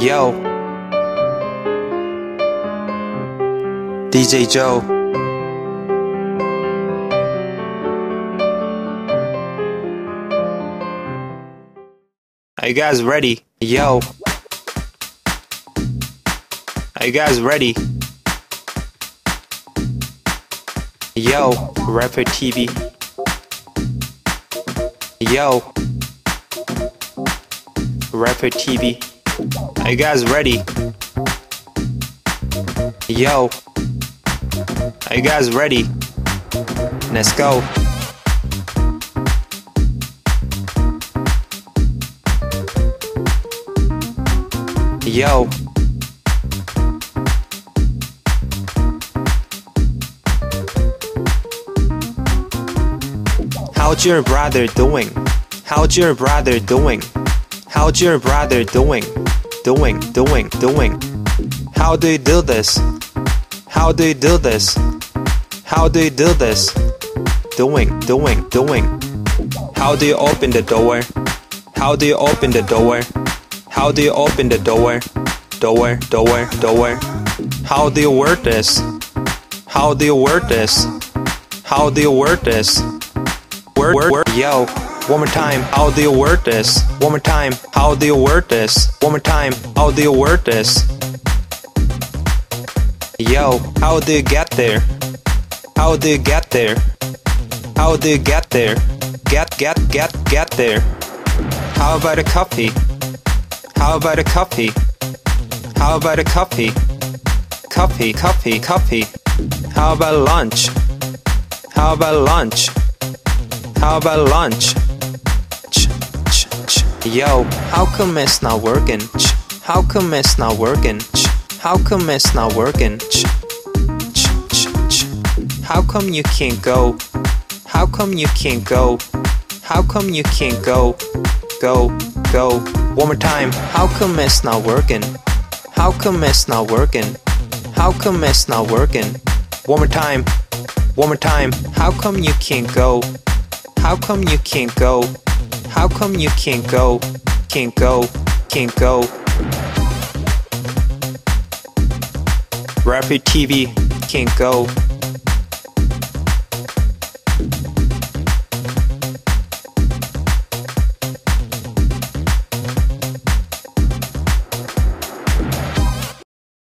Yo. DJ Joe. Are you guys ready? Yo. Are you guys ready? Yo, Rapper TV. Yo, Rapper TV. Are you guys ready? Yo, are you guys ready? Let's go. Yo. How's your brother doing? How's your brother doing? How's your brother doing? Doing, doing, doing. How do you do this? How do you do this? How do you do this? Doing, doing, doing. How do you open the door? How do you open the door? How do you open the door? Door, door, door. How do you word this? How do you word this? How do you word this? Word, word. Yo, one more time. How do you word this? One more time. How do you word this? One more time. How do you word this? Yo, how do you get there? How do you get there? How do you get there? Get, get, get, get there. How about a coffee? How about a coffee? How about a coffee? Coffee, coffee, coffee. How about lunch? How about lunch? How about lunch? Yo, how come it's not working? Ch, how come it's not working? Ch, how come it's not working? Ch, ch, ch, ch. How come you can't go? How come you can't go? How come you can't go? Go, go. One more time. How come it's not working? How come it's not working? How come it's not working? One more time. One more time. How come you can't go? How come you can't go? How come you can't go? Can't go, can't go. Rapper TV can't go.